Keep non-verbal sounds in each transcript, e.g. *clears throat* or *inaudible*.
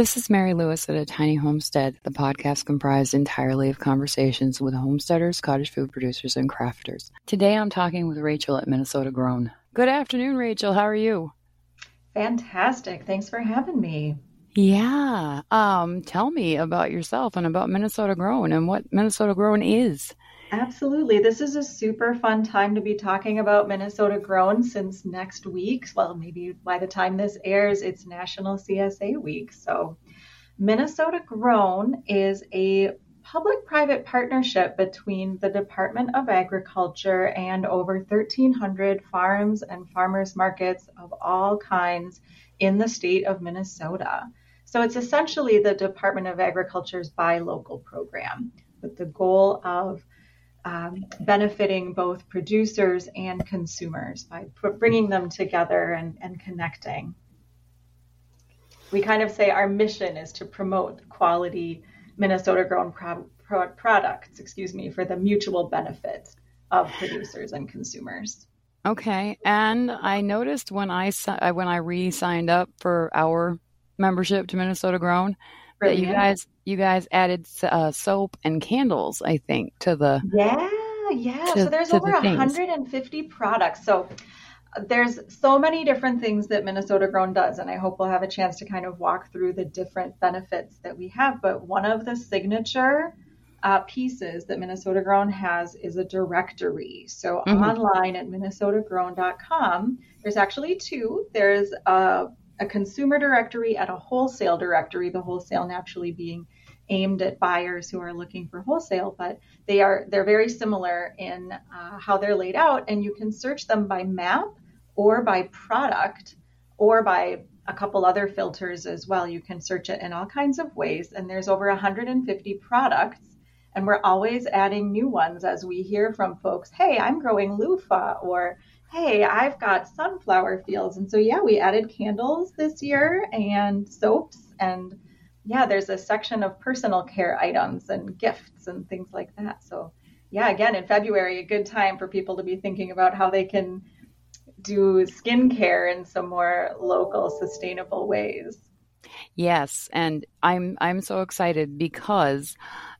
This is Mary Lewis at A Tiny Homestead, the podcast comprised entirely of conversations with homesteaders, cottage food producers, and crafters. Today I'm talking with Rachel at Minnesota Grown. Good afternoon, Rachel. How are you? Fantastic. Thanks for having me. Yeah. Um, tell me about yourself and about Minnesota Grown and what Minnesota Grown is. Absolutely. This is a super fun time to be talking about Minnesota Grown since next week. Well, maybe by the time this airs, it's National CSA Week. So, Minnesota Grown is a public private partnership between the Department of Agriculture and over 1,300 farms and farmers markets of all kinds in the state of Minnesota. So, it's essentially the Department of Agriculture's Buy Local program with the goal of um, benefiting both producers and consumers by bringing them together and, and connecting. We kind of say our mission is to promote quality Minnesota grown pro- pro- products, excuse me, for the mutual benefit of producers and consumers. Okay, and I noticed when I when I re-signed up for our membership to Minnesota Grown that you guys you guys added uh, soap and candles, I think, to the yeah yeah. To, so there's over the 150 products. So uh, there's so many different things that Minnesota Grown does, and I hope we'll have a chance to kind of walk through the different benefits that we have. But one of the signature uh, pieces that Minnesota Grown has is a directory. So mm-hmm. online at minnesotagrown.com, there's actually two. There's a a consumer directory at a wholesale directory, the wholesale naturally being aimed at buyers who are looking for wholesale, but they are they're very similar in uh, how they're laid out, and you can search them by map or by product or by a couple other filters as well. You can search it in all kinds of ways, and there's over 150 products, and we're always adding new ones as we hear from folks. Hey, I'm growing loofah, or hey, I've got sunflower fields. And so, yeah, we added candles this year and soaps. And yeah, there's a section of personal care items and gifts and things like that. So, yeah, again, in February, a good time for people to be thinking about how they can do skincare in some more local, sustainable ways. Yes, and I'm I'm so excited because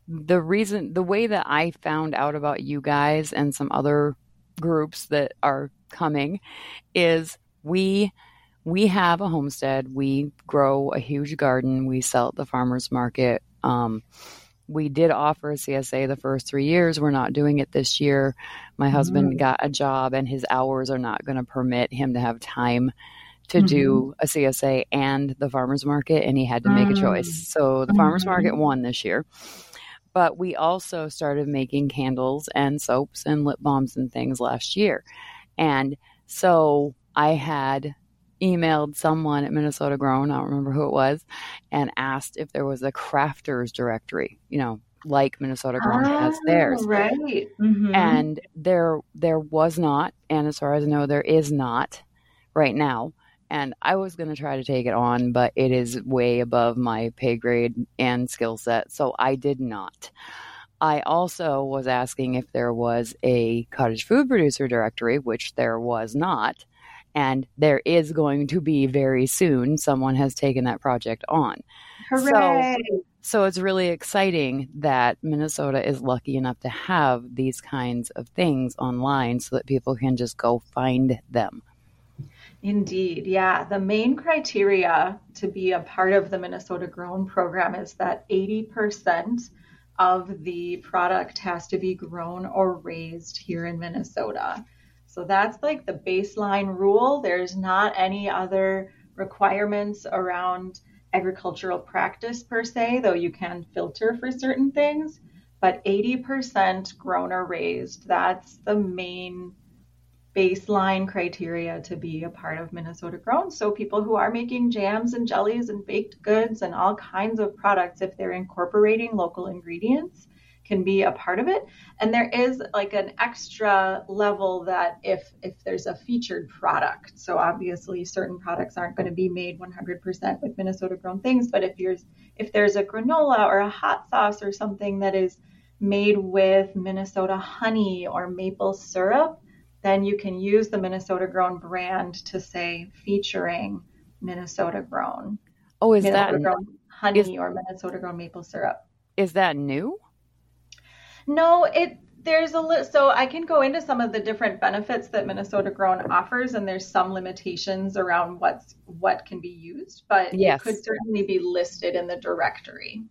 the reason the way that I found out about you guys and some other groups that are coming is we we have a homestead. We grow a huge garden. We sell at the farmers market. Um, we did offer a CSA the first three years. We're not doing it this year. My mm-hmm. husband got a job, and his hours are not going to permit him to have time to mm-hmm. do a CSA and the farmers market, and he had to make a choice. Mm. So the farmers mm-hmm. market won this year. But we also started making candles and soaps and lip balms and things last year. And so I had emailed someone at Minnesota Grown, I don't remember who it was, and asked if there was a crafters directory, you know, like Minnesota Grown oh, has theirs. Right. Mm-hmm. And there there was not, and as far as I know, there is not right now. And I was going to try to take it on, but it is way above my pay grade and skill set, so I did not. I also was asking if there was a cottage food producer directory, which there was not. And there is going to be very soon. Someone has taken that project on. Hooray! So, so it's really exciting that Minnesota is lucky enough to have these kinds of things online so that people can just go find them. Indeed. Yeah. The main criteria to be a part of the Minnesota Grown program is that 80% of the product has to be grown or raised here in Minnesota. So that's like the baseline rule. There's not any other requirements around agricultural practice per se, though you can filter for certain things. But 80% grown or raised, that's the main baseline criteria to be a part of Minnesota Grown. So people who are making jams and jellies and baked goods and all kinds of products, if they're incorporating local ingredients, can be a part of it. And there is like an extra level that if if there's a featured product, so obviously certain products aren't going to be made 100% with Minnesota grown things, but if you're if there's a granola or a hot sauce or something that is made with Minnesota honey or maple syrup, then you can use the Minnesota Grown brand to say featuring Minnesota Grown. Oh, is Minnesota that grown honey is, or Minnesota grown maple syrup. Is that new? No, it there's a list. So I can go into some of the different benefits that Minnesota grown offers, and there's some limitations around what's what can be used, but yes. it could certainly be listed in the directory.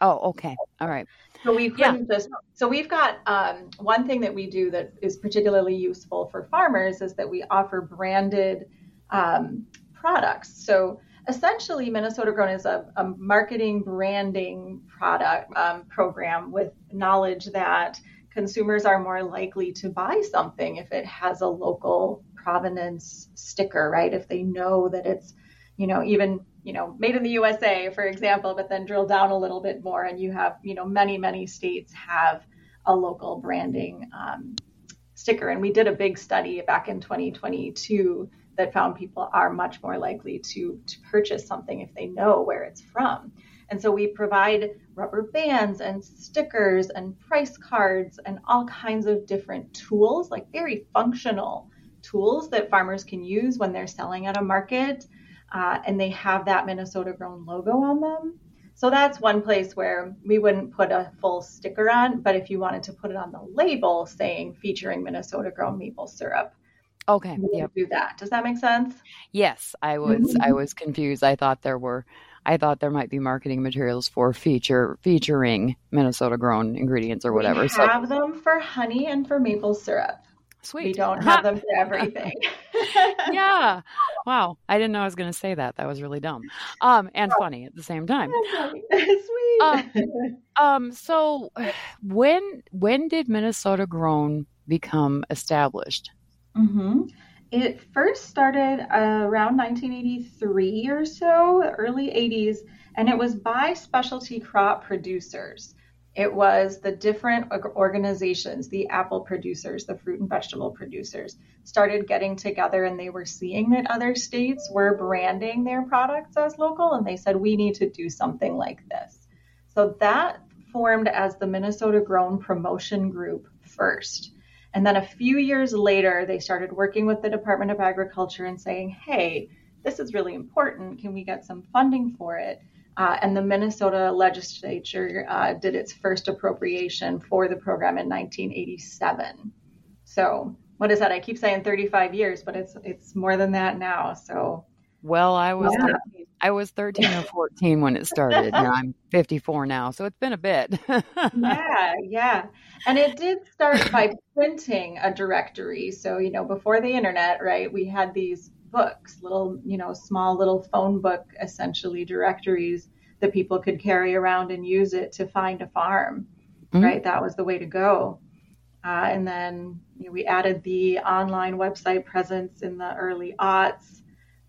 Oh, okay. All right. So we couldn't yeah. just. So we've got um, one thing that we do that is particularly useful for farmers is that we offer branded um, products. So essentially, Minnesota Grown is a, a marketing branding product um, program with knowledge that consumers are more likely to buy something if it has a local provenance sticker, right? If they know that it's, you know, even, you know, made in the USA, for example, but then drill down a little bit more and you have, you know, many, many states have a local branding um, sticker. And we did a big study back in 2022 that found people are much more likely to, to purchase something if they know where it's from. And so we provide rubber bands and stickers and price cards and all kinds of different tools, like very functional tools that farmers can use when they're selling at a market. Uh, and they have that Minnesota grown logo on them. So that's one place where we wouldn't put a full sticker on, but if you wanted to put it on the label saying featuring Minnesota grown maple syrup, okay, yep. do that. Does that make sense? Yes, I was mm-hmm. I was confused. I thought there were I thought there might be marketing materials for feature featuring Minnesota grown ingredients or whatever. We have so, them for honey and for maple syrup. Sweet. We don't have them for *laughs* everything. yeah. Wow. I didn't know I was going to say that. That was really dumb. Um, and oh. funny at the same time. *laughs* Sweet. Um, *laughs* um, so *sighs* when when did Minnesota grown become established? Mm-hmm. It first started uh, around 1983 or so, early 80s, and it was by specialty crop producers. It was the different organizations, the apple producers, the fruit and vegetable producers, started getting together and they were seeing that other states were branding their products as local and they said, we need to do something like this. So that formed as the Minnesota Grown Promotion Group first. And then a few years later, they started working with the Department of Agriculture and saying, hey, this is really important. Can we get some funding for it? Uh, and the Minnesota legislature uh, did its first appropriation for the program in 1987. So, what is that? I keep saying 35 years, but it's it's more than that now. So, well, I was yeah. I was 13 or 14 when it started. now I'm 54 now, so it's been a bit. *laughs* yeah, yeah. And it did start by printing a directory. So, you know, before the internet, right, we had these books, little, you know, small little phone book essentially directories that people could carry around and use it to find a farm, mm-hmm. right? That was the way to go. Uh, and then you know, we added the online website presence in the early aughts.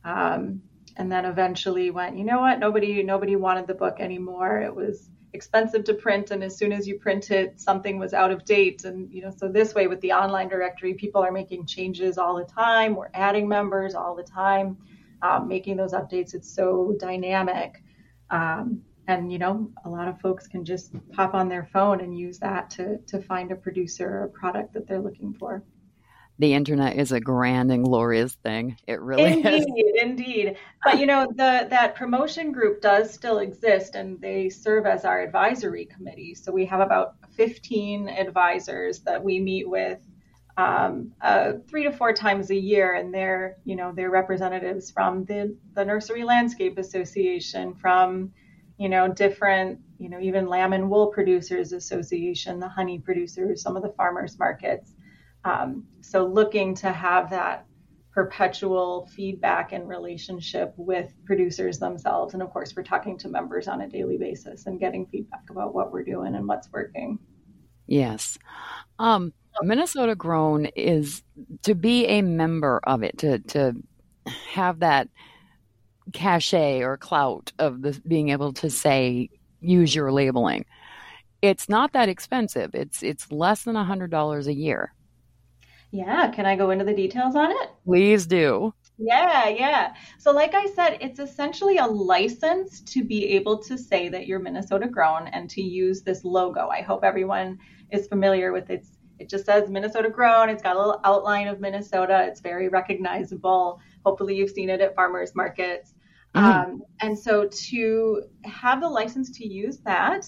Um, and then eventually went, you know what? Nobody nobody wanted the book anymore. It was expensive to print and as soon as you print it something was out of date. And you know so this way with the online directory people are making changes all the time. We're adding members all the time um, making those updates. It's so dynamic. Um, and you know a lot of folks can just pop on their phone and use that to to find a producer or a product that they're looking for the internet is a grand and glorious thing. It really indeed, is. Indeed. But you know, the that promotion group does still exist and they serve as our advisory committee. So we have about 15 advisors that we meet with um, uh, three to four times a year, and they're you know they're representatives from the the Nursery Landscape Association, from you know different you know even Lamb and Wool Producers Association, the honey producers, some of the farmers markets. Um, so looking to have that perpetual feedback and relationship with producers themselves. And of course, we're talking to members on a daily basis and getting feedback about what we're doing and what's working. Yes. Um, Minnesota Grown is to be a member of it, to, to have that cachet or clout of the, being able to say, use your labeling. It's not that expensive. It's it's less than a hundred dollars a year. Yeah, can I go into the details on it? Please do. Yeah, yeah. So, like I said, it's essentially a license to be able to say that you're Minnesota grown and to use this logo. I hope everyone is familiar with it. It just says Minnesota grown. It's got a little outline of Minnesota. It's very recognizable. Hopefully, you've seen it at farmers markets. Mm-hmm. Um, and so to have the license to use that,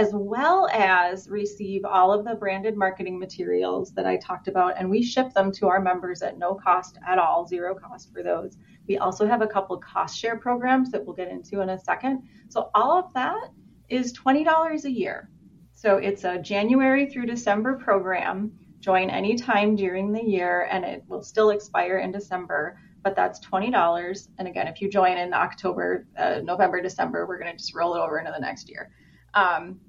as well as receive all of the branded marketing materials that I talked about, and we ship them to our members at no cost at all, zero cost for those. We also have a couple cost share programs that we'll get into in a second. So all of that is $20 a year. So it's a January through December program. Join anytime during the year, and it will still expire in December but that's $20. And again, if you join in October, uh, November, December, we're going to just roll it over into the next year. Um,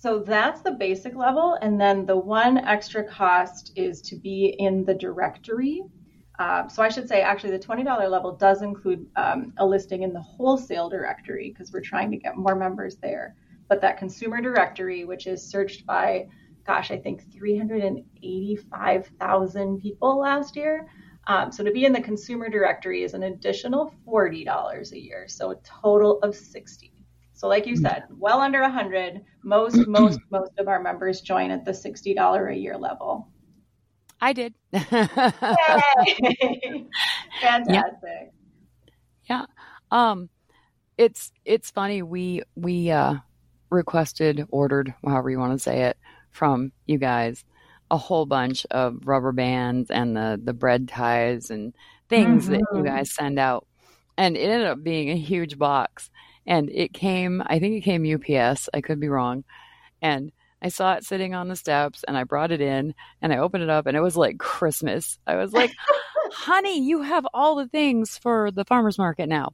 so that's the basic level. And then the one extra cost is to be in the directory. Uh, so I should say, actually, the $20 level does include um, a listing in the wholesale directory because we're trying to get more members there. But that consumer directory, which is searched by, gosh, I think 385,000 people last year, um, so to be in the consumer directory is an additional $40 a year. So a total of 60. So like you said, well under 100. Most, *clears throat* most, most of our members join at the $60 a year level. I did. *laughs* *laughs* Fantastic. Yeah. yeah. Um, it's it's funny. We we uh, requested, ordered, however you want to say it, from you guys a whole bunch of rubber bands and the the bread ties and things mm-hmm. that you mm-hmm. guys send out. And it ended up being a huge box. And it came, I think it came UPS. I could be wrong. And I saw it sitting on the steps and I brought it in and I opened it up and it was like Christmas. I was like, *laughs* honey, you have all the things for the farmer's market now.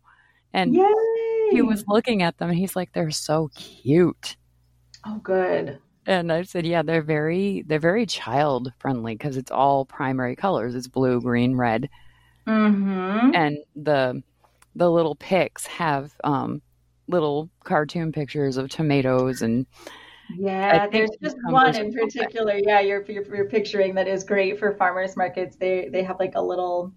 And Yay! he was looking at them and he's like, they're so cute. Oh, good and I said, yeah, they're very they're very child friendly because it's all primary colors. It's blue, green, red, mm-hmm. and the the little pics have um, little cartoon pictures of tomatoes and. Yeah, there's just one in particular. Yeah, you're, you're, you're picturing that is great for farmers markets. They they have like a little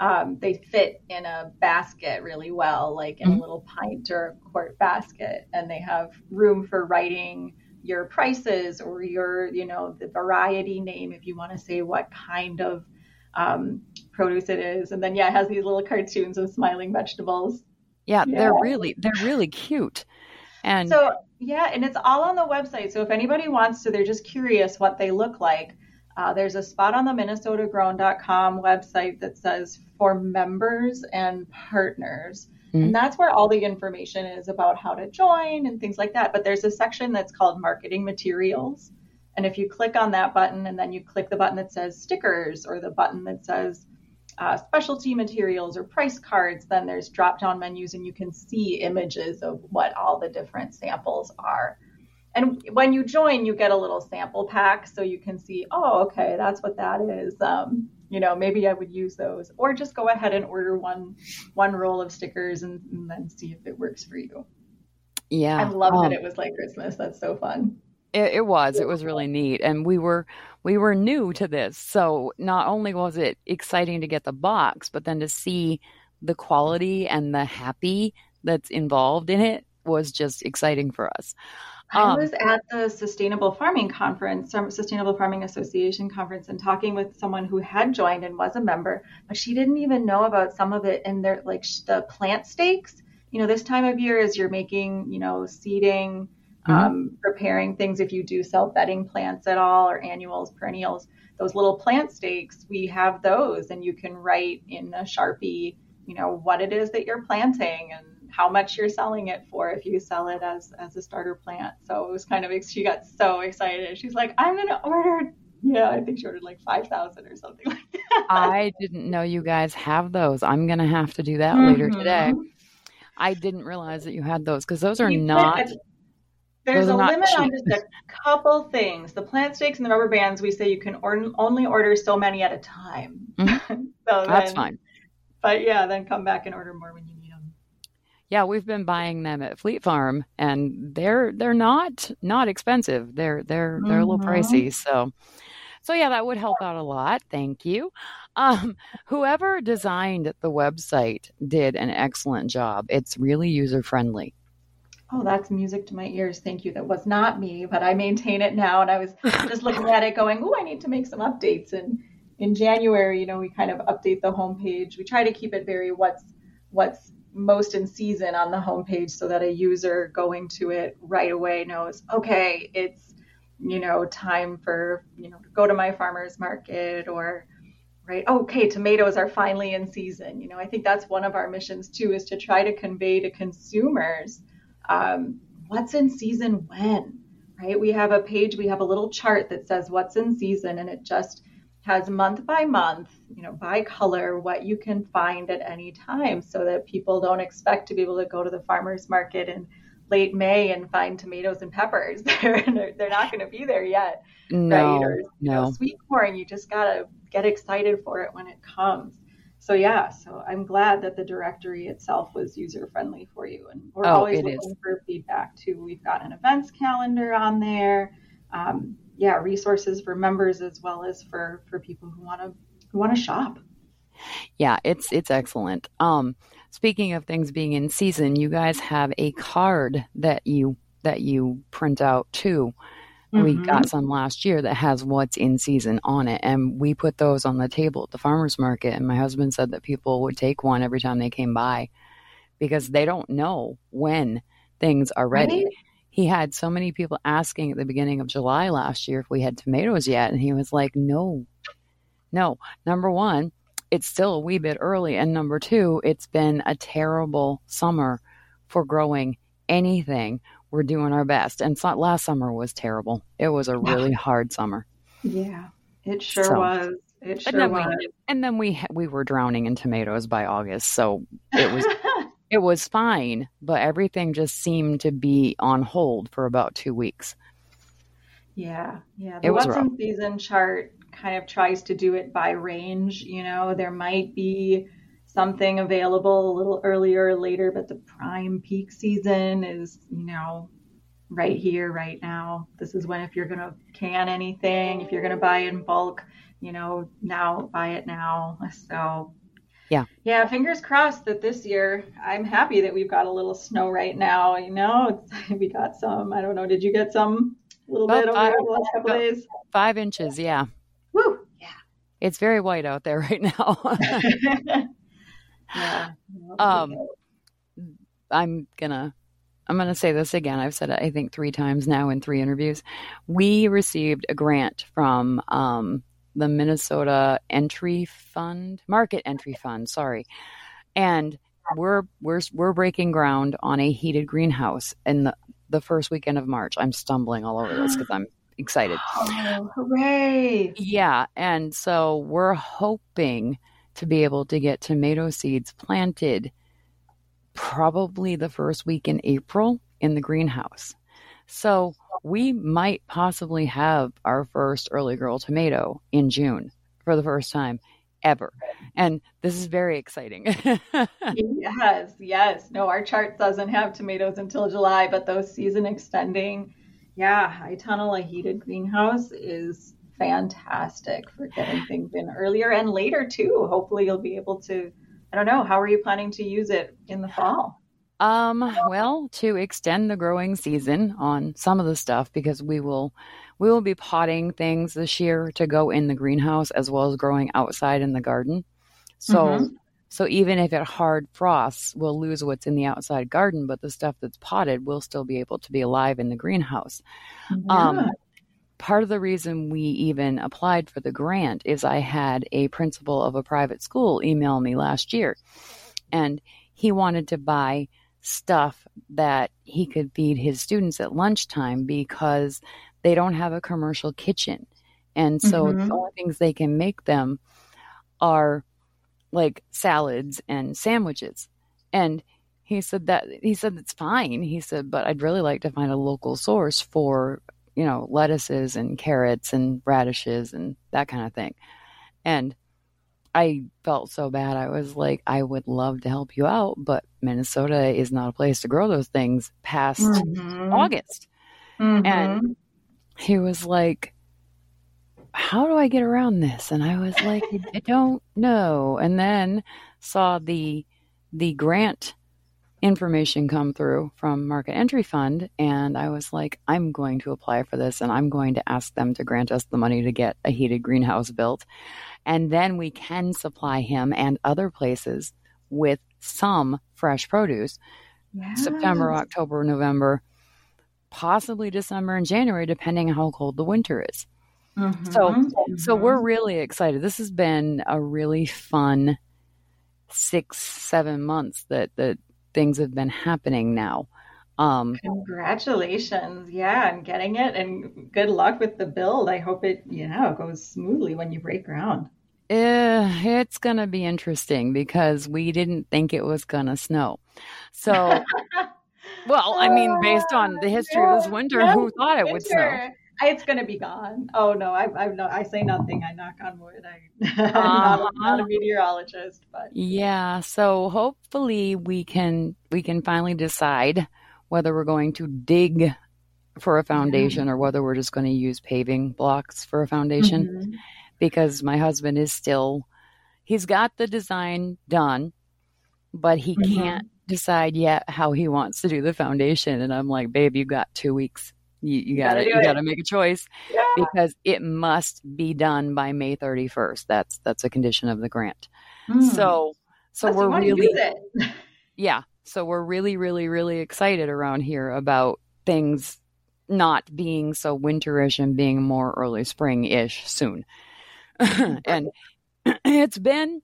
um, they fit in a basket really well, like in mm-hmm. a little pint or quart basket, and they have room for writing your prices or your, you know, the variety name if you want to say what kind of um, produce it is. And then yeah, it has these little cartoons of smiling vegetables. Yeah, yeah, they're really they're really cute. And so yeah, and it's all on the website. So if anybody wants to, they're just curious what they look like. Uh, there's a spot on the minnesotagrown.com website that says for members and partners. Mm-hmm. And that's where all the information is about how to join and things like that. But there's a section that's called marketing materials. And if you click on that button and then you click the button that says stickers or the button that says uh, specialty materials or price cards, then there's drop down menus and you can see images of what all the different samples are. And when you join, you get a little sample pack so you can see, oh, okay, that's what that is. Um, you know, maybe I would use those, or just go ahead and order one one roll of stickers and, and then see if it works for you. Yeah, I love um, that it was like Christmas. That's so fun. It, it, was. It was really neat, and we were we were new to this, so not only was it exciting to get the box, but then to see the quality and the happy that's involved in it was just exciting for us. I um, was at the Sustainable Farming Conference, Sustainable Farming Association conference, and talking with someone who had joined and was a member, but she didn't even know about some of it in their like the plant stakes. You know, this time of year as you're making, you know, seeding, mm-hmm. um, preparing things. If you do sell bedding plants at all or annuals, perennials, those little plant stakes, we have those, and you can write in a sharpie, you know, what it is that you're planting and how much you're selling it for if you sell it as as a starter plant. So it was kind of she got so excited. She's like, I'm gonna order. Yeah, I think she ordered like five thousand or something *laughs* like that. I didn't know you guys have those. I'm gonna have to do that mm-hmm. later today. I didn't realize that you had those because those are you not. There's a limit cheap. on just a couple things. The plant stakes and the rubber bands, we say you can or- only order so many at a time. Mm-hmm. *laughs* so That's then, fine. But yeah, then come back and order more when you need them. yeah, we've been buying them at Fleet Farm, and they're they're not not expensive. They're they're they're mm-hmm. a little mm-hmm. pricey. So, so yeah, that would help out a lot. Thank you. Um, whoever designed the website did an excellent job. It's really user friendly. Oh, that's music to my ears. Thank you. That was not me, but I maintain it now. And I was just looking at it going, oh, I need to make some updates. And in January, you know, we kind of update the homepage. We try to keep it very what's what's most in season on the homepage so that a user going to it right away knows, okay, it's, you know, time for, you know, to go to my farmer's market or, right, okay, tomatoes are finally in season. You know, I think that's one of our missions too, is to try to convey to consumers um, what's in season when, right? We have a page, we have a little chart that says what's in season and it just has month by month, you know, by color, what you can find at any time so that people don't expect to be able to go to the farmer's market in late May and find tomatoes and peppers. *laughs* they're, they're not going to be there yet. No, right? Or, no. You know, sweet corn, you just got to get excited for it when it comes. So yeah, so I'm glad that the directory itself was user friendly for you, and we're oh, always looking is. for feedback too. We've got an events calendar on there. Um, yeah, resources for members as well as for for people who want to who want to shop. Yeah, it's it's excellent. Um, speaking of things being in season, you guys have a card that you that you print out too. Mm-hmm. We got some last year that has what's in season on it, and we put those on the table at the farmers market. And my husband said that people would take one every time they came by because they don't know when things are ready. Right? he had so many people asking at the beginning of July last year if we had tomatoes yet. And he was like, no, no. Number one, it's still a wee bit early. And number two, it's been a terrible summer for growing anything. We're doing our best. And so, last summer was terrible. It was a really hard summer. Yeah, it sure so, was. It sure and was. We, and then we we were drowning in tomatoes by August, so it was *laughs* it was fine, but everything just seemed to be on hold for about two weeks. Yeah, yeah. The in season chart kind of tries to do it by range. You know, there might be something available a little earlier or later, but the prime peak season is, you know, right here, right now. This is when if you're going to can anything, if you're going to buy in bulk, you know, now buy it now. So yeah. Yeah. Fingers crossed that this year, I'm happy that we've got a little snow right now. You know, *laughs* we got some. I don't know. Did you get some? A little bit over the last couple days. Five inches. Yeah. Woo. Yeah. It's very white out there right now. *laughs* *laughs* yeah. Um, I'm gonna. I'm going to say this again. I've said it, I think, three times now in three interviews. We received a grant from um, the Minnesota Entry Fund, Market Entry Fund, sorry. And we're we're we're breaking ground on a heated greenhouse in the the first weekend of March. I'm stumbling all over this because I'm excited. *gasps* Oh, hooray! Yeah, and so we're hoping to be able to get tomato seeds planted probably the first week in April in the greenhouse. So we might possibly have our first early girl tomato in June for the first time ever. And this is very exciting. *laughs* yes, yes. No, our chart doesn't have tomatoes until July, but those season extending, yeah, high tunnel, a heated greenhouse is fantastic for getting things in earlier and later too. Hopefully you'll be able to I don't know, how are you planning to use it in the fall? Um, well, to extend the growing season on some of the stuff because we will we will be potting things this year to go in the greenhouse as well as growing outside in the garden. So mm-hmm. so even if it hard frosts, we'll lose what's in the outside garden, but the stuff that's potted will still be able to be alive in the greenhouse. Yeah. Um part of the reason we even applied for the grant is I had a principal of a private school email me last year and he wanted to buy stuff that he could feed his students at lunchtime because they don't have a commercial kitchen. And so mm-hmm. the only things they can make them are like salads and sandwiches. And he said that he said it's fine. He said, but I'd really like to find a local source for, you know, lettuces and carrots and radishes and that kind of thing. And I felt so bad. I was like, I would love to help you out, but Minnesota is not a place to grow those things past mm-hmm. August. Mm-hmm. And he was like, How do I get around this? And I was like, I don't know. And then saw the the grant information come through from Market Entry Fund, and I was like, I'm going to apply for this and I'm going to ask them to grant us the money to get a heated greenhouse built. And then we can supply him and other places with some fresh produce. Yes. September, October, November, possibly December and January, depending how cold the winter is. Mm-hmm. So, mm-hmm. so we're really excited. This has been a really fun six, seven months that that things have been happening now. Um, Congratulations, yeah, and getting it, and good luck with the build. I hope it, you know, goes smoothly when you break ground. Uh, it's gonna be interesting because we didn't think it was gonna snow. So, *laughs* well, I mean, based on the history of this winter, who thought it would snow? It's going to be gone. Oh no, I, I no, I say nothing. I knock on wood. I, *laughs* am not, uh-huh. not, a meteorologist, but yeah. So hopefully we can we can finally decide whether we're going to dig for a foundation or whether we're just going to use paving blocks for a foundation. Mm-hmm. Because my husband is still he's got the design done, but he mm-hmm. can't decide yet how he wants to do the foundation. And I'm like, babe, you got two weeks you, you gotta, you gotta make a choice yeah. because it must be done by May 31st. That's that's a condition of the grant. Mm. So so we're really yeah. So we're really really really excited around here about things not being so winterish and being more early spring ish soon. *laughs* and *clears throat* it's been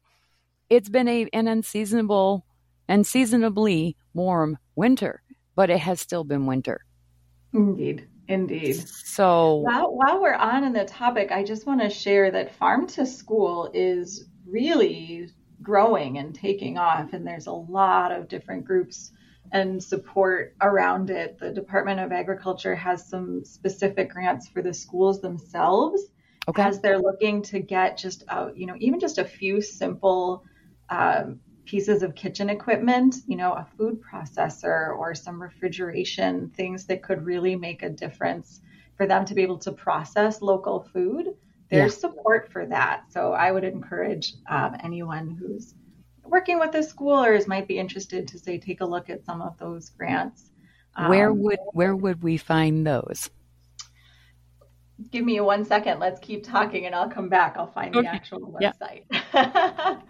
it's been a an unseasonable and seasonably warm winter, but it has still been winter. Indeed. Indeed. So while, while we're on in the topic, I just want to share that farm to school is really growing and taking off, and there's a lot of different groups and support around it. The Department of Agriculture has some specific grants for the schools themselves okay. as they're looking to get just, a, you know, even just a few simple um, pieces of kitchen equipment, you know, a food processor or some refrigeration, things that could really make a difference for them to be able to process local food. There's yeah. support for that. So I would encourage um, anyone who's working with the school or is might be interested to say take a look at some of those grants. Where um, would where would we find those? Give me one second. Let's keep talking, and I'll come back. I'll find okay. the actual website. Yeah. *laughs*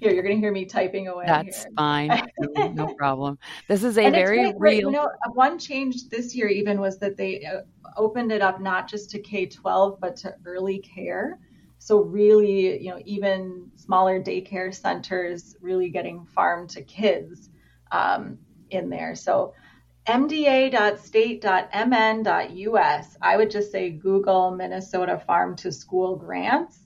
Here, you're going to hear me typing away. That's here. fine. *laughs* no problem. This is a and very real. You know, one change this year even was that they uh, opened it up not just to K 12, but to early care. So, really, you know, even smaller daycare centers really getting farm to kids um, in there. So, mda.state.mn.us, I would just say Google Minnesota Farm to School grants.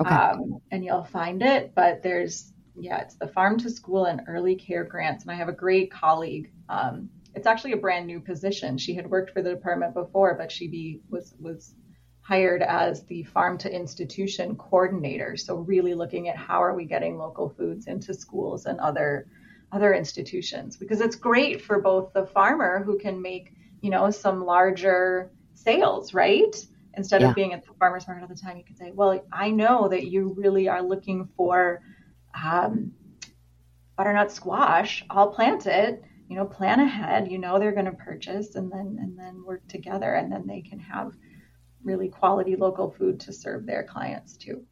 Okay. Um, and you'll find it. But there's yeah, it's the Farm to School and Early Care Grants. And I have a great colleague. Um, it's actually a brand new position. She had worked for the department before, but she be, was was hired as the Farm to Institution coordinator. So really looking at how are we getting local foods into schools and other other institutions because it's great for both the farmer who can make you know some larger sales, right? Instead yeah. of being at the farmers market all the time, you can say, well, I know that you really are looking for um, butternut squash, I'll plant it. You know, plan ahead. You know they're going to purchase, and then and then work together, and then they can have really quality local food to serve their clients too.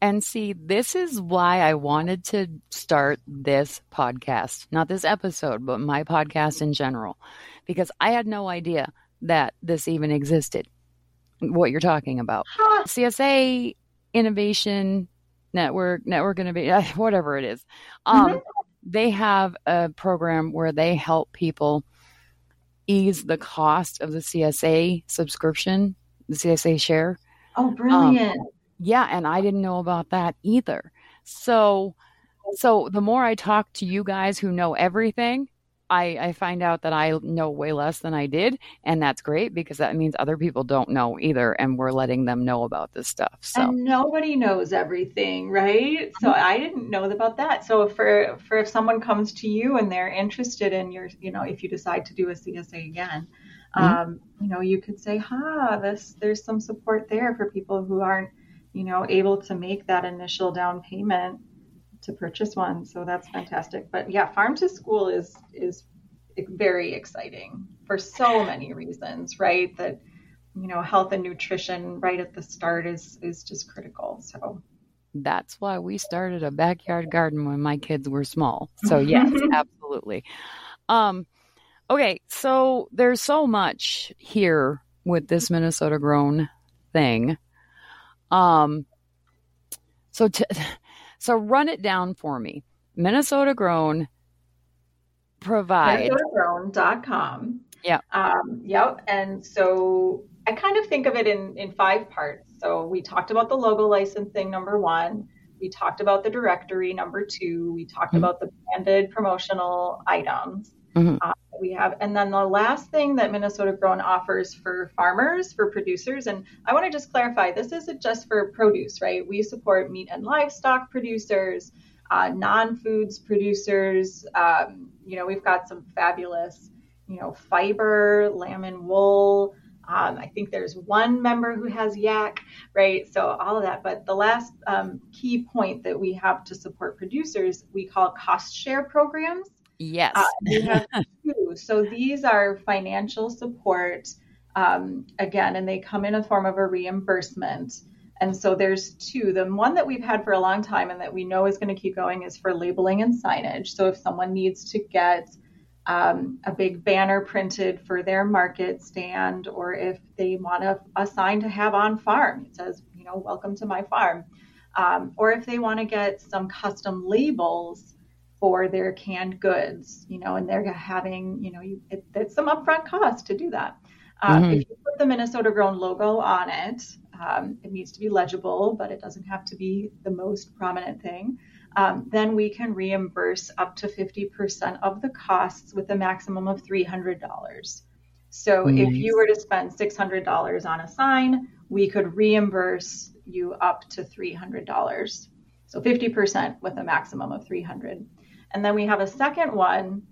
And see, this is why I wanted to start this podcast, not this episode, but my podcast in general, because I had no idea that this even existed. What you're talking about. Huh. CSA innovation network, network innovation, *laughs* whatever it is. Um, mm-hmm. They have a program where they help people ease the cost of the CSA subscription, the CSA share. Oh, brilliant. Um, yeah, and I didn't know about that either. So, so the more I talk to you guys who know everything, I, I find out that I know way less than I did, and that's great because that means other people don't know either, and we're letting them know about this stuff. So and nobody knows everything, right? So mm-hmm. I didn't know about that. So for for if someone comes to you and they're interested in your, you know, if you decide to do a CSA again, mm-hmm. um, you know, you could say, "Ha, this there's some support there for people who aren't, you know, able to make that initial down payment." To purchase one. So that's fantastic. But yeah, farm to school is is very exciting for so many reasons, right? That you know, health and nutrition right at the start is is just critical. So that's why we started a backyard garden when my kids were small. So yes, *laughs* absolutely. Um, okay, so there's so much here with this Minnesota grown thing. Um, so to, so run it down for me. Minnesota grown provide minnesotagrown.com. Yeah. Um, yep. And so I kind of think of it in, in five parts. So we talked about the logo licensing, number one. We talked about the directory, number two. We talked mm-hmm. about the branded promotional items. Mm-hmm. Uh, we have, and then the last thing that Minnesota Grown offers for farmers, for producers, and I want to just clarify this isn't just for produce, right? We support meat and livestock producers, uh, non foods producers. Um, you know, we've got some fabulous, you know, fiber, lamb and wool. Um, I think there's one member who has yak, right? So all of that. But the last um, key point that we have to support producers, we call cost share programs. Yes. Uh, we *laughs* have two. So these are financial support, um, again, and they come in a form of a reimbursement. And so there's two. The one that we've had for a long time and that we know is going to keep going is for labeling and signage. So if someone needs to get um, a big banner printed for their market stand, or if they want a, a sign to have on farm, it says, you know, welcome to my farm. Um, or if they want to get some custom labels for their canned goods, you know, and they're having, you know, you, it, it's some upfront cost to do that. Uh, mm-hmm. If you put the Minnesota grown logo on it, um, it needs to be legible, but it doesn't have to be the most prominent thing um, then we can reimburse up to 50% of the costs with a maximum of $300. So nice. if you were to spend $600 on a sign, we could reimburse you up to $300. So 50% with a maximum of 300. And then we have a second one,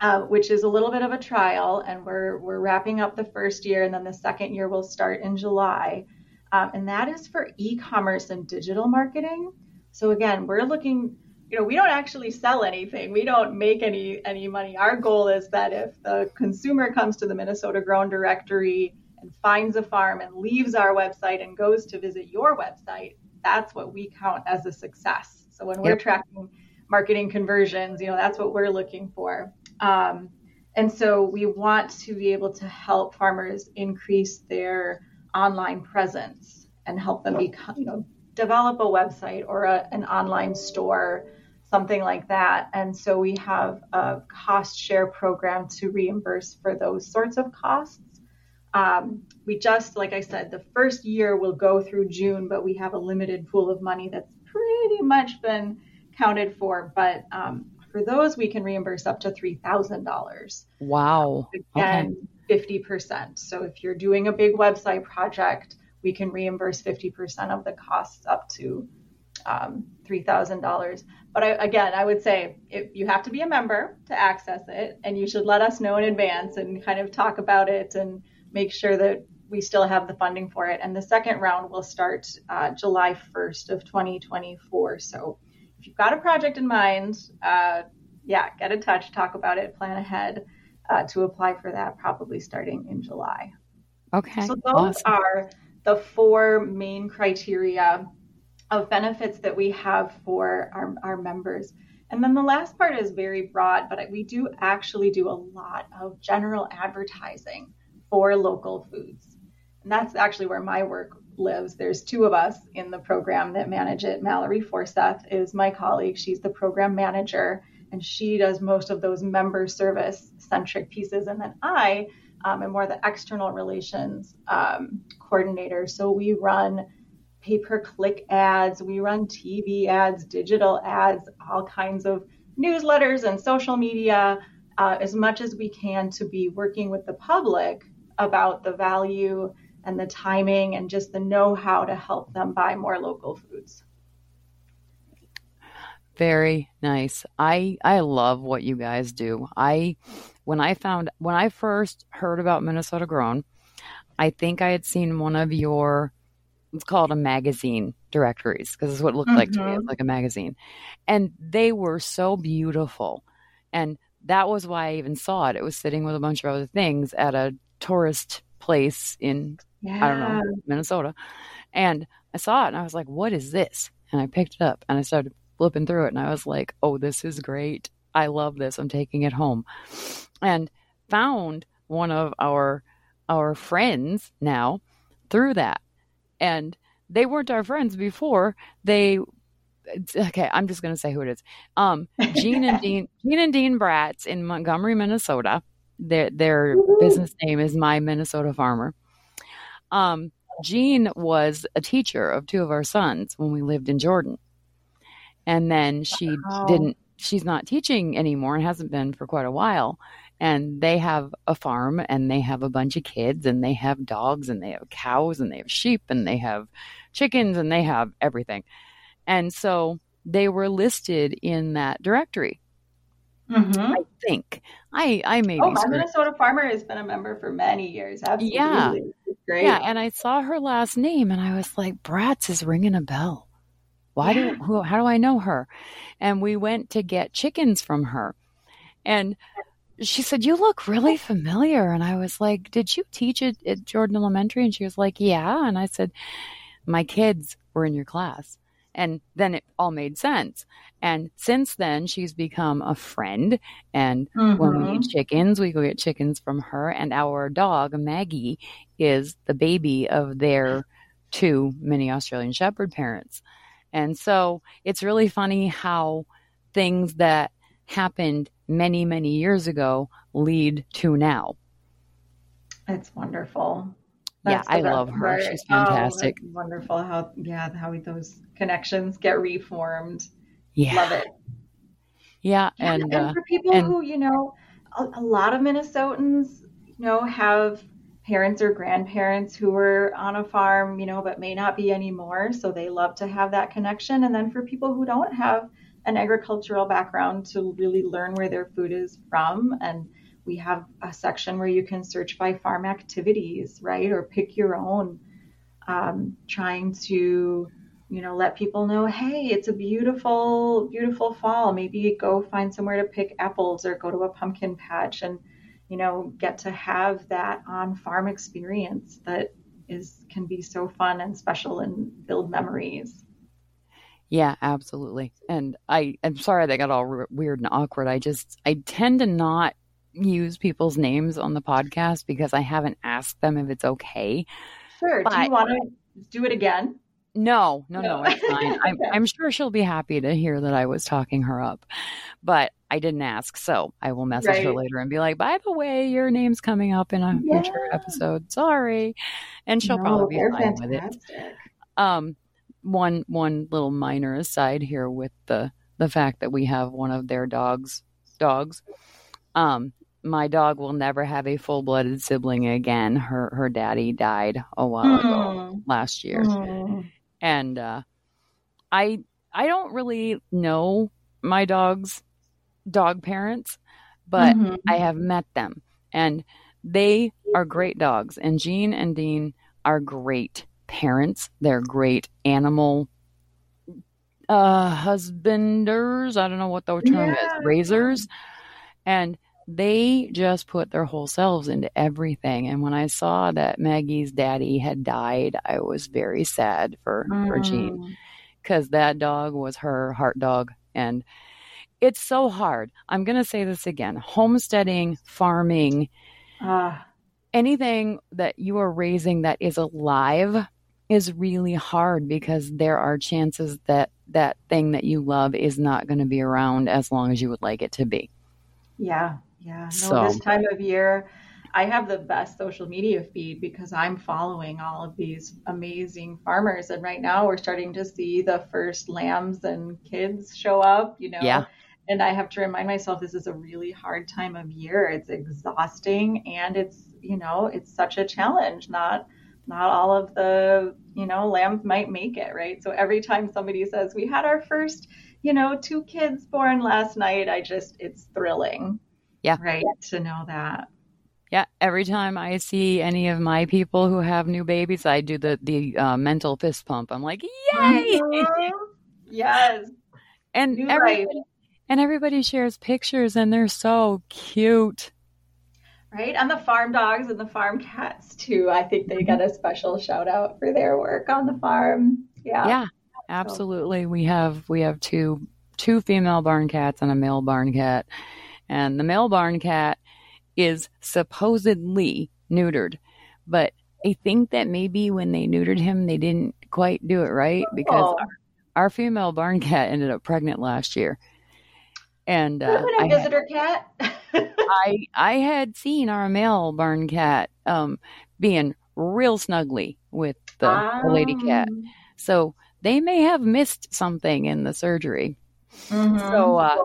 uh, which is a little bit of a trial, and we're we're wrapping up the first year, and then the second year will start in July, um, and that is for e-commerce and digital marketing. So again, we're looking, you know, we don't actually sell anything. We don't make any any money. Our goal is that if the consumer comes to the Minnesota Grown directory and finds a farm and leaves our website and goes to visit your website, that's what we count as a success. So when we're tracking marketing conversions, you know, that's what we're looking for. Um, and so we want to be able to help farmers increase their online presence and help them become, you know, develop a website or a, an online store, something like that. And so we have a cost share program to reimburse for those sorts of costs. Um, we just, like I said, the first year will go through June, but we have a limited pool of money that's pretty much been counted for. But um, for those, we can reimburse up to $3,000. Wow. Again, okay. 50%. So if you're doing a big website project, we can reimburse 50% of the costs up to um, $3,000. But I, again, I would say if you have to be a member to access it, and you should let us know in advance and kind of talk about it and make sure that we still have the funding for it. And the second round will start uh, July 1st of 2024. So if you've got a project in mind, uh, yeah, get in touch, talk about it, plan ahead uh, to apply for that, probably starting in July. Okay. So those awesome. are the four main criteria of benefits that we have for our, our members. And then the last part is very broad, but we do actually do a lot of general advertising for local foods. And that's actually where my work lives. There's two of us in the program that manage it. Mallory Forseth is my colleague. She's the program manager, and she does most of those member service centric pieces. And then I um, and more the external relations um, coordinator. So we run pay per click ads, we run TV ads, digital ads, all kinds of newsletters and social media uh, as much as we can to be working with the public about the value and the timing and just the know how to help them buy more local foods. Very nice. I I love what you guys do. I when I found when I first heard about Minnesota Grown, I think I had seen one of your it's called a magazine directories because it's what it looked mm-hmm. like to me. Mm-hmm. like a magazine. And they were so beautiful. And that was why I even saw it. It was sitting with a bunch of other things at a tourist place in yeah. I don't know, Minnesota. And I saw it and I was like, what is this? and I picked it up and I started flipping through it and I was like, oh, this is great. I love this. I'm taking it home. And found one of our our friends now through that. And they weren't our friends before. They okay, I'm just going to say who it is. Um, Gene and *laughs* Dean, Gene and Dean Bratz in Montgomery, Minnesota. Their their business name is My Minnesota Farmer. Um, Jean was a teacher of two of our sons when we lived in Jordan, and then she wow. didn't. She's not teaching anymore and hasn't been for quite a while. And they have a farm and they have a bunch of kids and they have dogs and they have cows and they have sheep and they have chickens and they have everything. And so they were listed in that directory. Mm-hmm. I think I I may. Oh, my Minnesota farmer has been a member for many years. Absolutely, yeah, great. Yeah, and I saw her last name, and I was like, Bratz is ringing a bell. Why yeah. do who, how do I know her? And we went to get chickens from her, and she said, "You look really familiar." And I was like, "Did you teach at, at Jordan Elementary?" And she was like, "Yeah." And I said, "My kids were in your class." And then it all made sense. And since then, she's become a friend. And mm-hmm. when we eat mm-hmm. chickens, we go get chickens from her. And our dog, Maggie, is the baby of their two mini Australian Shepherd parents. And so it's really funny how things that happened many, many years ago lead to now. It's wonderful. That's yeah, I love her. Part. She's fantastic. Oh, wonderful how yeah how those connections get reformed. Yeah, love it. Yeah, yeah and, and uh, for people and, who you know, a, a lot of Minnesotans you know have parents or grandparents who were on a farm, you know, but may not be anymore. So they love to have that connection. And then for people who don't have an agricultural background to really learn where their food is from and we have a section where you can search by farm activities, right? Or pick your own, um, trying to, you know, let people know, hey, it's a beautiful, beautiful fall. Maybe go find somewhere to pick apples or go to a pumpkin patch and, you know, get to have that on farm experience that is can be so fun and special and build memories. Yeah, absolutely. And I I'm sorry that got all weird and awkward. I just I tend to not use people's names on the podcast because I haven't asked them if it's okay. Sure. But, do you want to do it again? No, no, no, no it's fine. *laughs* I'm, I'm sure she'll be happy to hear that I was talking her up, but I didn't ask. So I will message right. her later and be like, by the way, your name's coming up in a yeah. future episode. Sorry. And she'll no, probably be fine fantastic. with it. Um, one, one little minor aside here with the, the fact that we have one of their dogs, dogs. Um, my dog will never have a full blooded sibling again. Her her daddy died a while mm. ago last year. Mm. And uh, I I don't really know my dog's dog parents, but mm-hmm. I have met them and they are great dogs. And Jean and Dean are great parents. They're great animal uh husbanders. I don't know what the term yeah. is. Raisers. And they just put their whole selves into everything. And when I saw that Maggie's daddy had died, I was very sad for, mm. for Jean because that dog was her heart dog. And it's so hard. I'm going to say this again homesteading, farming, uh. anything that you are raising that is alive is really hard because there are chances that that thing that you love is not going to be around as long as you would like it to be. Yeah, yeah, no, so. this time of year, I have the best social media feed because I'm following all of these amazing farmers. And right now we're starting to see the first lambs and kids show up, you know. Yeah. And I have to remind myself this is a really hard time of year. It's exhausting and it's, you know, it's such a challenge. Not not all of the, you know, lambs might make it, right? So every time somebody says, We had our first, you know, two kids born last night, I just it's thrilling. Yeah. Right. To know that. Yeah. Every time I see any of my people who have new babies, I do the the uh, mental fist pump. I'm like, yay! Mm-hmm. Yes. And everybody, and everybody shares pictures, and they're so cute. Right, and the farm dogs and the farm cats too. I think they get a special shout out for their work on the farm. Yeah. Yeah. absolutely. So. We have we have two two female barn cats and a male barn cat, and the male barn cat is supposedly neutered, but I think that maybe when they neutered him, they didn't quite do it right because oh. our, our, female barn cat ended up pregnant last year. And uh, a visitor had, cat. *laughs* I I had seen our male barn cat um, being real snuggly with the, um. the, lady cat, ah. so they may have missed something in the surgery. Mm-hmm. So uh,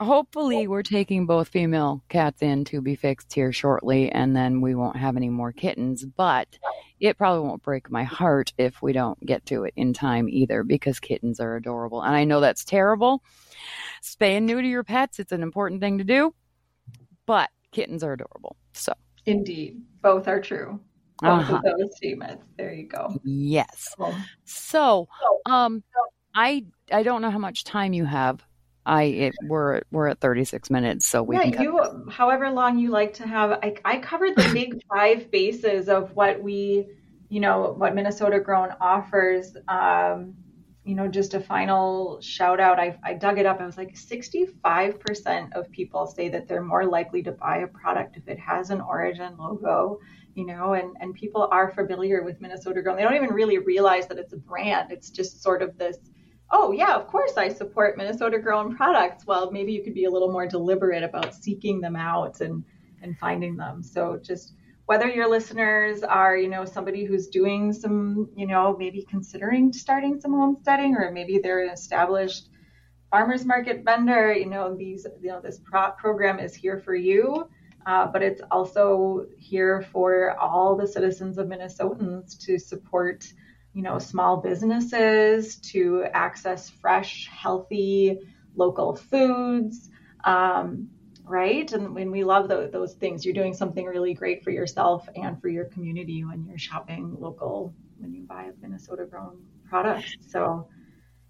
hopefully we're taking both female cats in to be fixed here shortly and then we won't have any more kittens but it probably won't break my heart if we don't get to it in time either because kittens are adorable and i know that's terrible. Spay and neuter your pets it's an important thing to do but kittens are adorable so. Indeed. Both are true. Both uh-huh. of those statements there you go. Yes. So um i i don't know how much time you have I it, we're we're at 36 minutes, so we yeah, you this. however long you like to have. I, I covered the big *clears throat* five bases of what we, you know, what Minnesota Grown offers. Um, you know, just a final shout out. I, I dug it up. I was like, 65% of people say that they're more likely to buy a product if it has an origin logo, you know, and, and people are familiar with Minnesota Grown. They don't even really realize that it's a brand. It's just sort of this oh, yeah, of course I support Minnesota grown products. Well, maybe you could be a little more deliberate about seeking them out and, and finding them. So just whether your listeners are, you know, somebody who's doing some, you know, maybe considering starting some homesteading, or maybe they're an established farmers market vendor, you know, these, you know, this pro- program is here for you. Uh, but it's also here for all the citizens of Minnesotans to support you know, small businesses to access fresh, healthy, local foods, um, right? And when we love those, those things, you're doing something really great for yourself and for your community when you're shopping local, when you buy a Minnesota grown products. So,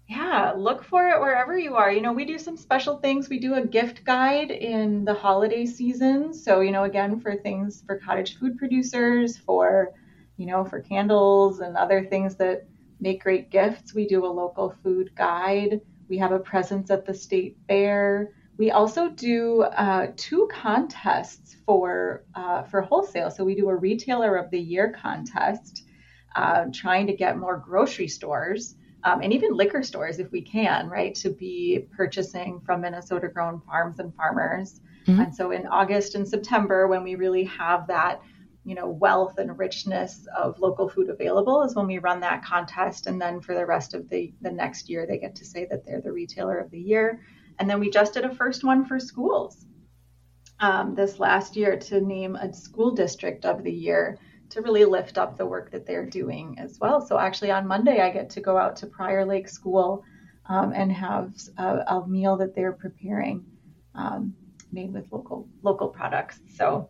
yeah, look for it wherever you are. You know, we do some special things. We do a gift guide in the holiday season. So, you know, again, for things for cottage food producers, for you know, for candles and other things that make great gifts. We do a local food guide. We have a presence at the state fair. We also do uh, two contests for uh, for wholesale. So we do a retailer of the year contest, uh, trying to get more grocery stores um, and even liquor stores, if we can, right, to be purchasing from Minnesota grown farms and farmers. Mm-hmm. And so in August and September, when we really have that you know wealth and richness of local food available is when we run that contest. And then for the rest of the the next year they get to say that they're the retailer of the year. And then we just did a first one for schools um, this last year to name a school district of the year to really lift up the work that they're doing as well. So actually on monday i get to go out to prior lake school um, and have a, a, meal that they're preparing um, made with local local products. So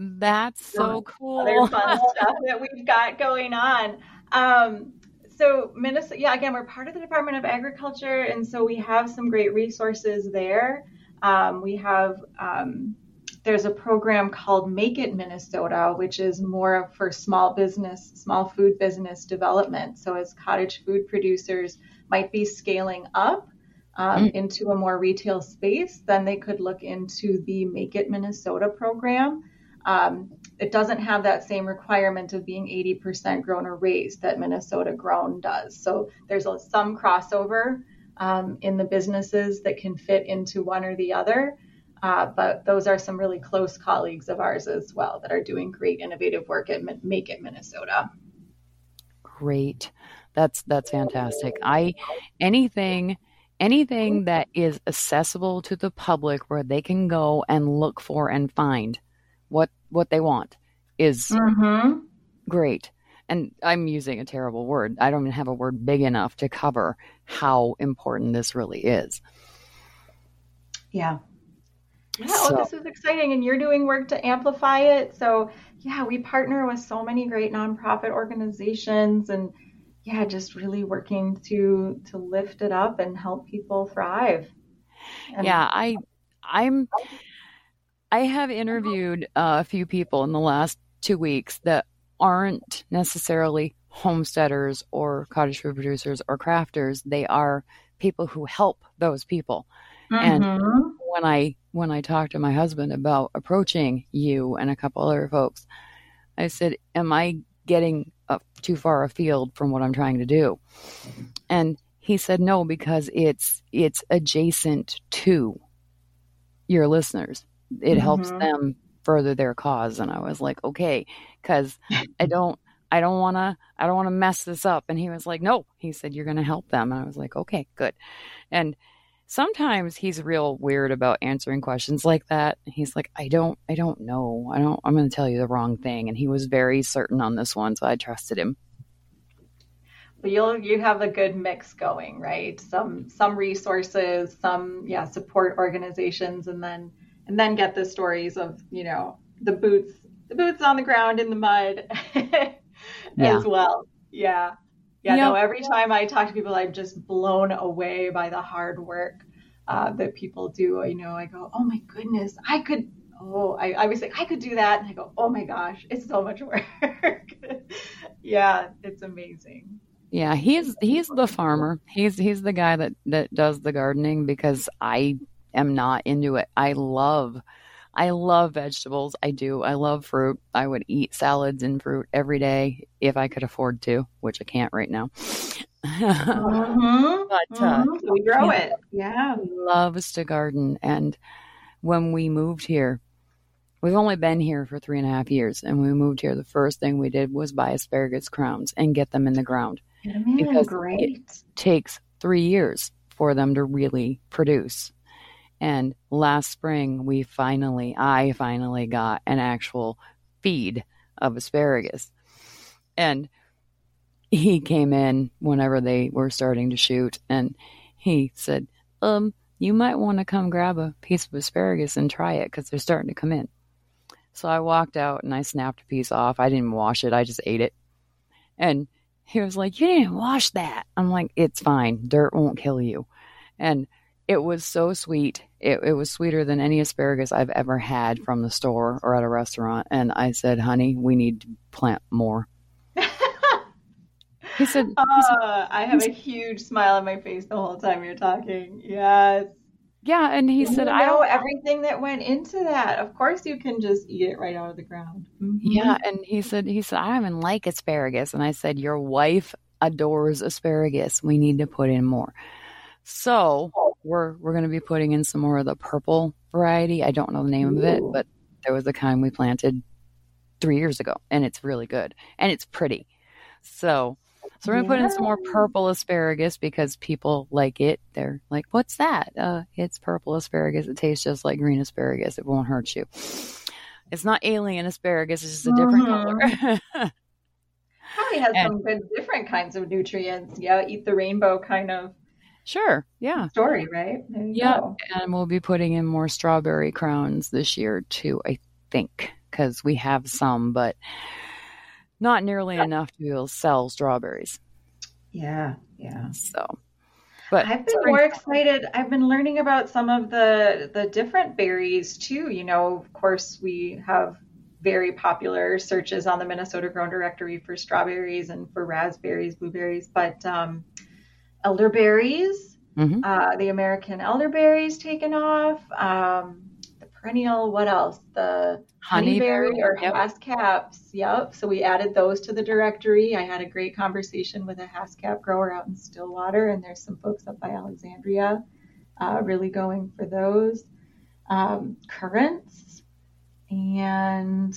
that's so cool. Other fun *laughs* stuff that we've got going on. Um, so Minnesota, yeah, again, we're part of the Department of Agriculture, and so we have some great resources there. Um, we have um, there's a program called Make It Minnesota, which is more for small business, small food business development. So as cottage food producers might be scaling up um, mm. into a more retail space, then they could look into the Make It Minnesota program. Um, it doesn't have that same requirement of being 80% grown or raised that Minnesota grown does. So there's a, some crossover um, in the businesses that can fit into one or the other. Uh, but those are some really close colleagues of ours as well that are doing great innovative work at Make It Minnesota. Great, that's that's fantastic. I anything anything that is accessible to the public where they can go and look for and find what what they want is mm-hmm. great. And I'm using a terrible word. I don't even have a word big enough to cover how important this really is. Yeah. Yeah, so, oh, this is exciting, and you're doing work to amplify it. So, yeah, we partner with so many great nonprofit organizations, and yeah, just really working to to lift it up and help people thrive. And, yeah, I I'm I have interviewed uh, a few people in the last two weeks that aren't necessarily homesteaders or cottage food producers or crafters. They are people who help those people. Mm-hmm. And when I when I talked to my husband about approaching you and a couple other folks, I said, "Am I getting up too far afield from what I'm trying to do?" And he said, "No, because it's it's adjacent to your listeners. It mm-hmm. helps them further their cause." And I was like, "Okay," because I *laughs* don't I don't want to I don't want to mess this up. And he was like no he said you're going to help them. And I was like okay good. And sometimes he's real weird about answering questions like that. He's like I don't I don't know. I don't I'm going to tell you the wrong thing. And he was very certain on this one so I trusted him. But you'll you have a good mix going right? Some some resources some yeah support organizations and then and then get the stories of you know the boots the boots on the ground in the mud *laughs* yeah. as well. Yeah. Yeah, yep. no, every time I talk to people, I'm just blown away by the hard work uh, that people do. You know, I go, oh my goodness, I could, oh, I, I was like, I could do that. And I go, oh my gosh, it's so much *laughs* work. yeah, it's amazing. Yeah, he's he's the farmer. He's he's the guy that that does the gardening because I am not into it. I love I love vegetables. I do. I love fruit. I would eat salads and fruit every day if I could afford to, which I can't right now. mm-hmm. *laughs* But uh, mm-hmm. we grow it. Yeah. Loves to garden. And when we moved here, we've only been here for three and a half years. And we moved here, the first thing we did was buy asparagus crowns and get them in the ground. because great. it takes three years for them to really produce. And last spring, we finally, I finally got an actual feed of asparagus. And he came in whenever they were starting to shoot and he said, um, you might want to come grab a piece of asparagus and try it because they're starting to come in. So I walked out and I snapped a piece off. I didn't wash it, I just ate it. And he was like, You didn't wash that. I'm like, It's fine. Dirt won't kill you. And it was so sweet. It, it, was sweeter than any asparagus I've ever had from the store or at a restaurant. And I said, honey, we need to plant more. he said, *laughs* uh, I have a huge smile on my face the whole time you're talking. Yes. Yeah, and he said, know "I know everything that went into that. Of course, you can just eat it right out of the ground." Mm-hmm. Yeah, and he said, "He said I don't even like asparagus," and I said, "Your wife adores asparagus. We need to put in more." So we're we're going to be putting in some more of the purple variety. I don't know the name Ooh. of it, but there was a kind we planted three years ago, and it's really good and it's pretty. So, so we're gonna yeah. put in some more purple asparagus because people like it. They're like, "What's that?" Uh, it's purple asparagus. It tastes just like green asparagus. It won't hurt you. It's not alien asparagus. It's just a different mm-hmm. color. Probably has *laughs* and, some good different kinds of nutrients. Yeah, eat the rainbow kind of Sure. Yeah. Story, right? Yeah. And we'll be putting in more strawberry crowns this year too, I think, because we have some, but not nearly yeah. enough to be able to sell strawberries. Yeah. Yeah. So. But I've been more excited. I've been learning about some of the the different berries too. You know, of course, we have very popular searches on the Minnesota Grown Directory for strawberries and for raspberries, blueberries, but um, elderberries. Mm-hmm. Uh, the American elderberries taken off. Um, the perennial, what else? The honeyberry, or yep. haskap's. Yep. So we added those to the directory. I had a great conversation with a haskap grower out in Stillwater, and there's some folks up by Alexandria uh, really going for those. Um, currants, and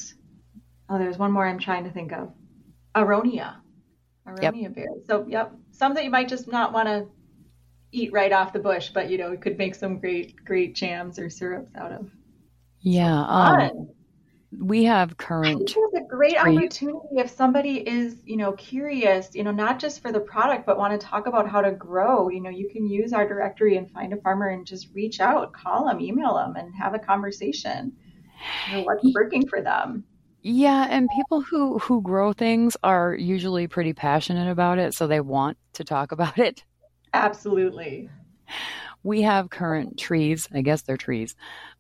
oh, there's one more I'm trying to think of. Aronia. Aronia yep. berry. So, yep, some that you might just not want to eat right off the bush, but you know, we could make some great, great jams or syrups out of. Yeah. Um, we have current. It's a great opportunity if somebody is, you know, curious, you know, not just for the product, but want to talk about how to grow. You know, you can use our directory and find a farmer and just reach out, call them, email them, and have a conversation. You know, what's working for them. Yeah, and people who who grow things are usually pretty passionate about it, so they want to talk *laughs* about it. Absolutely. We have currant trees, I guess they're trees,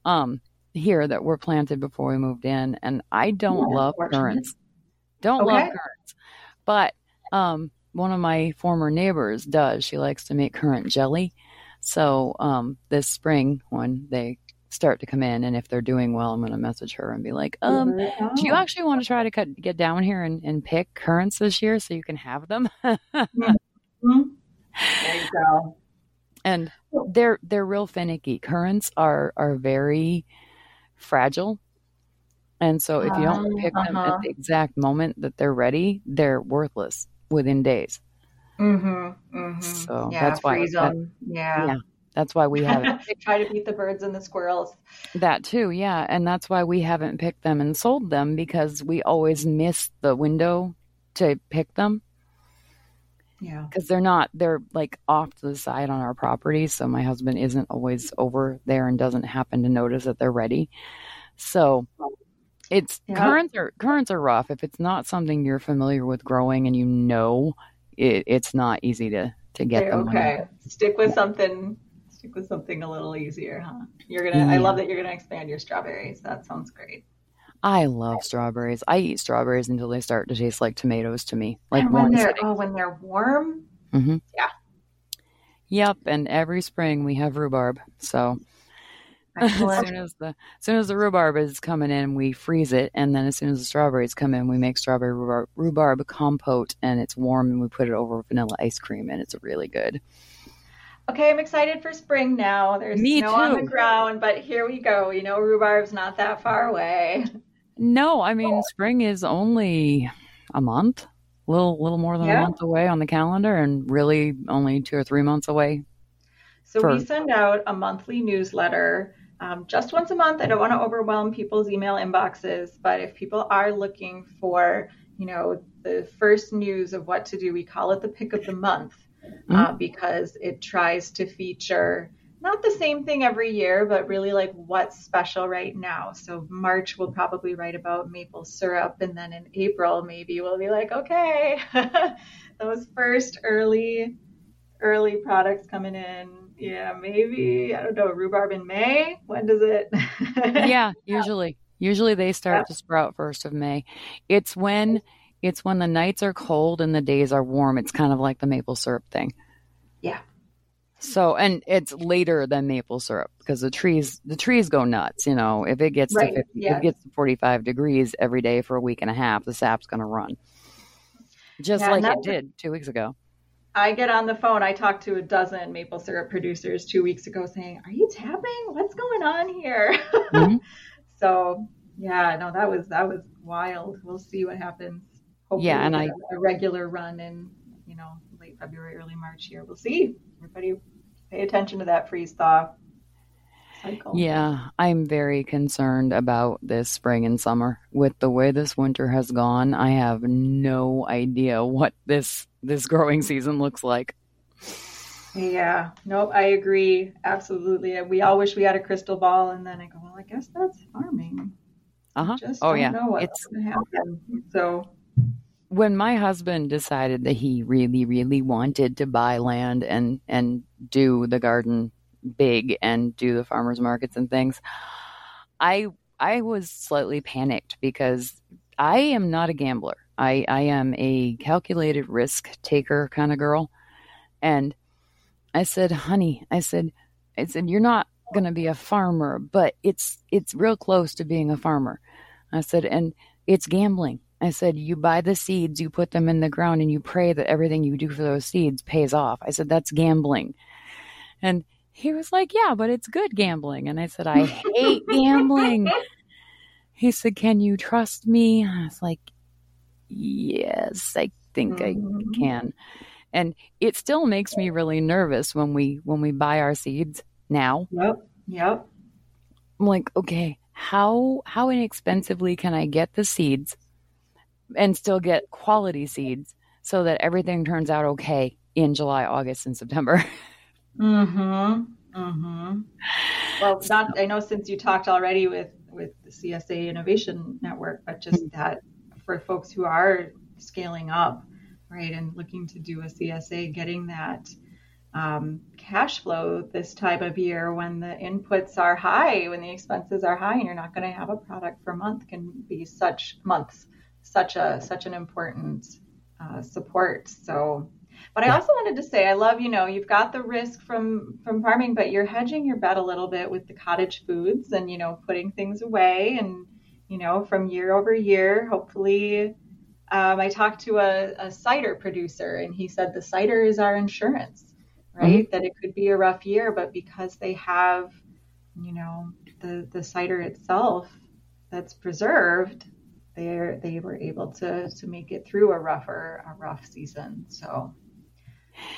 um, here that were planted before we moved in, and I don't yeah, love currants. Don't okay. love currants. But Um, one of my former neighbors does. She likes to make currant jelly. So um, this spring, when they start to come in, and if they're doing well, I'm going to message her and be like, um, "Do you actually want to try to cut, get down here and, and pick currants this year so you can have them?" mm-hmm. There you go. *laughs* And they're they're real finicky. Currants are are very fragile. And so if you don't pick uh-huh. them at uh-huh. the exact moment that they're ready, they're worthless within days. Mm-hmm. mm-hmm. So yeah, that's why. That, yeah. yeah. That's why we haven't. *laughs* they try to beat the birds and the squirrels. That too, yeah. And that's why we haven't picked them and sold them because we always miss the window to pick them. Yeah. Because they're not, they're like off to the side on our property. So my husband isn't always over there and doesn't happen to notice that they're ready. So it's yeah. currants are currants are rough. If it's not something you're familiar with growing and you know it, it's not easy to to get them. Okay. Stick with something stick with something a little easier, huh? You're gonna yeah. I love that you're gonna expand your strawberries. That sounds great. I love strawberries. I eat strawberries until they start to taste like tomatoes to me. Like and when they're oh, when they're warm. Mm-hmm. Yeah. Yep. And every spring we have rhubarb. So *laughs* as soon as the as soon as the rhubarb is coming in, we freeze it, and then as soon as the strawberries come in, we make strawberry rhubarb, rhubarb compote, and it's warm, and we put it over vanilla ice cream, and it's really good. Okay, I'm excited for spring now. There's Me snow too. on the ground, but here we go. You know, rhubarb's not that far away. No, I mean spring is only a month, a little little more than yeah. a month away on the calendar, and really only two or three months away. So for... we send out a monthly newsletter um, just once a month. I don't want to overwhelm people's email inboxes, but if people are looking for, you know, the first news of what to do, we call it the pick of the month uh, mm-hmm. because it tries to feature not the same thing every year, but really like what's special right now. So March we'll probably write about maple syrup, and then in April maybe we'll be like, okay, *laughs* those first early early products coming in. Yeah, maybe I don't know rhubarb in May. When does it? *laughs* yeah, usually usually they start yeah. to sprout first of May. It's when it's when the nights are cold and the days are warm. It's kind of like the maple syrup thing. Yeah. So, and it's later than maple syrup because the trees, the trees go nuts. You know, if it gets right. to 50, yes. if it gets to 45 degrees every day for a week and a half, the sap's going to run. Just yeah, like it did two weeks ago. I get on the phone. I talked to a dozen maple syrup producers two weeks ago saying, Are you tapping? What's going on here? Mm-hmm. *laughs* so yeah, no, that was, that was wild. We'll see what happens. Hopefully yeah. And I, a regular run in, you know, late February, early March here. We'll see. Everybody pay attention to that freeze thaw cycle. Yeah, I'm very concerned about this spring and summer. With the way this winter has gone, I have no idea what this this growing season looks like. Yeah, nope, I agree absolutely. We all wish we had a crystal ball, and then I go, well, I guess that's farming. Uh huh. Oh yeah, it's going to happen. So when my husband decided that he really, really wanted to buy land and and do the garden big and do the farmers markets and things, I I was slightly panicked because I am not a gambler. I, I am a calculated risk taker kind of girl. And I said, honey, I said, I said, you're not going to be a farmer, but it's, it's real close to being a farmer. I said, and it's gambling. I said, you buy the seeds, you put them in the ground, and you pray that everything you do for those seeds pays off. I said, that's gambling. And he was like, yeah, but it's good gambling. And I said, I hate *laughs* gambling. He said, can you trust me? I was like, yes, I think mm-hmm. I can. And it still makes me really nervous when we when we buy our seeds now. Yep. Yep. I'm like, okay, how how inexpensively can I get the seeds and still get quality seeds so that everything turns out okay in July, August, and September. *laughs* mm-hmm. Mm-hmm. Well, not I know since you talked already with with the CSA Innovation Network, but just mm-hmm. that for folks who are scaling up, right, and looking to do a CSA, getting that um, cash flow this time of year when the inputs are high, when the expenses are high, and you're not going to have a product for a month can be such months such a such an important uh, support. So, but I also wanted to say, I love, you know, you've got the risk from from farming, but you're hedging your bet a little bit with the cottage foods and you know putting things away and you know from year over year. Hopefully, um, I talked to a, a, cider producer and he said the cider is our insurance, right? Mm-hmm. That it could be a rough year, but because they have, you know, the the cider itself that's preserved, they they were able to to make it through a rougher a rough season. So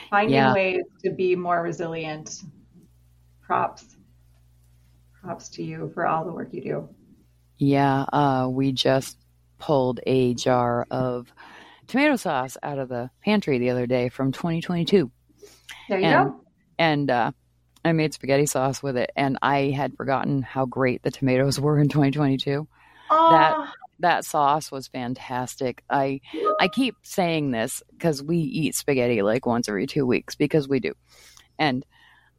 finding yeah. ways to be more resilient. Props, props to you for all the work you do. Yeah, uh, we just pulled a jar of tomato sauce out of the pantry the other day from 2022. There you and, go. And uh, I made spaghetti sauce with it, and I had forgotten how great the tomatoes were in 2022. That that sauce was fantastic. I I keep saying this because we eat spaghetti like once every two weeks because we do, and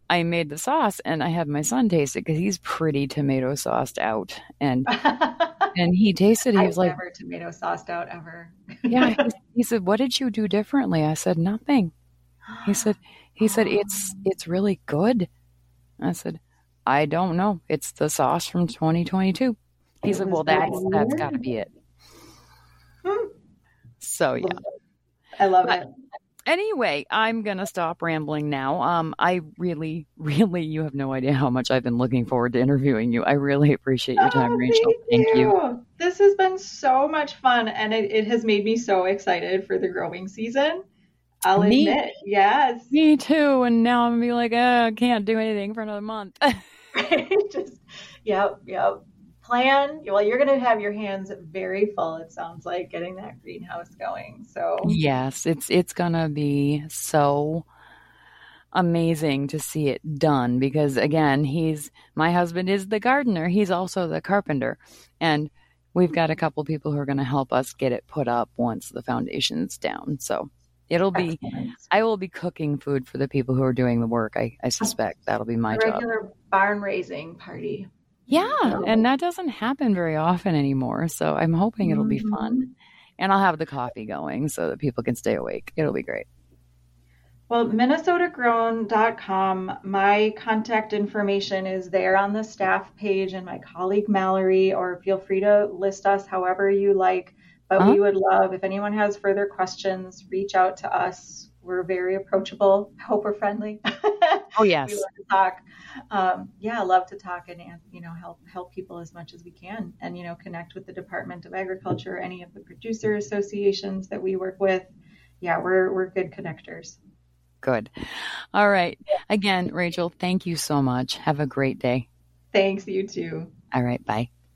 I made the sauce and I had my son taste it because he's pretty tomato sauced out, and *laughs* and he tasted. He was like, never tomato sauced out ever. yeah, *laughs* he, he said, "What did you do differently?" I said, "Nothing." He said, "He said it's *gasps* it's really good." I said, "I don't know. It's the sauce from 2022." He said, "Well, that's that's got to be it." Hmm. *laughs* So yeah, I love but, it. Anyway, I'm gonna stop rambling now. Um, I really, really, you have no idea how much I've been looking forward to interviewing you. I really appreciate your time, oh, Rachel. Thank, thank you. you. This has been so much fun, and it, it has made me so excited for the growing season. I'll me, admit, yes. Me too. And now I'm gonna be like, oh, I can't do anything for another month. *laughs* *laughs* Just, yep, yep plan well you're going to have your hands very full it sounds like getting that greenhouse going so yes it's it's going to be so amazing to see it done because again he's my husband is the gardener he's also the carpenter and we've got a couple people who are going to help us get it put up once the foundation's down so it'll be Excellent. i will be cooking food for the people who are doing the work i, I suspect that'll be my regular job. barn raising party yeah, and that doesn't happen very often anymore. So I'm hoping it'll be fun. Mm-hmm. And I'll have the coffee going so that people can stay awake. It'll be great. Well, minnesotagrown.com, my contact information is there on the staff page and my colleague Mallory, or feel free to list us however you like. But uh-huh. we would love, if anyone has further questions, reach out to us. We're very approachable. hope we're friendly. *laughs* Oh *laughs* yes. we love to talk. Um, yeah, love to talk and, and you know help help people as much as we can, and you know connect with the Department of Agriculture, any of the producer associations that we work with. Yeah, we're we're good connectors. Good. All right. Again, Rachel, thank you so much. Have a great day. Thanks. You too. All right. Bye.